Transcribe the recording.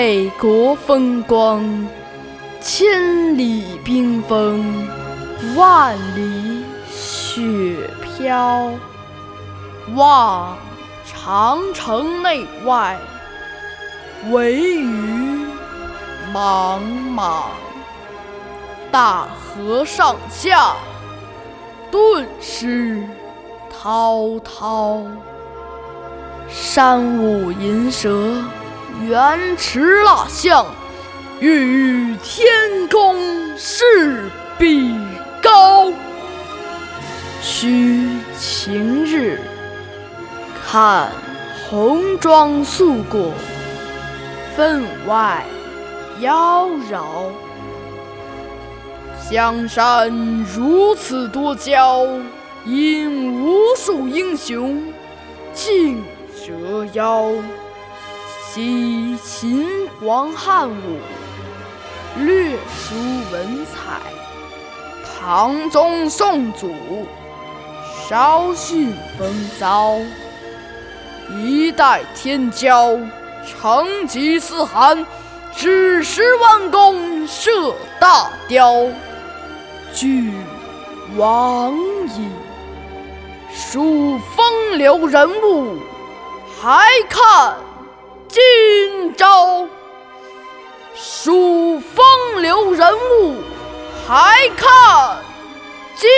北国风光，千里冰封，万里雪飘。望长城内外，惟余莽莽。大河上下，顿失滔滔。山舞银蛇，原驰蜡象，欲与天公试比高。须晴日，看红装素裹，分外妖娆。江山如此多娇，引无数英雄竞折腰。惜秦皇汉武，略输文采；唐宗宋祖，稍逊风骚。一代天骄，成吉思汗，只识弯弓射大雕。俱往矣，数风流人物，还看今朝。数风流人物，还看今。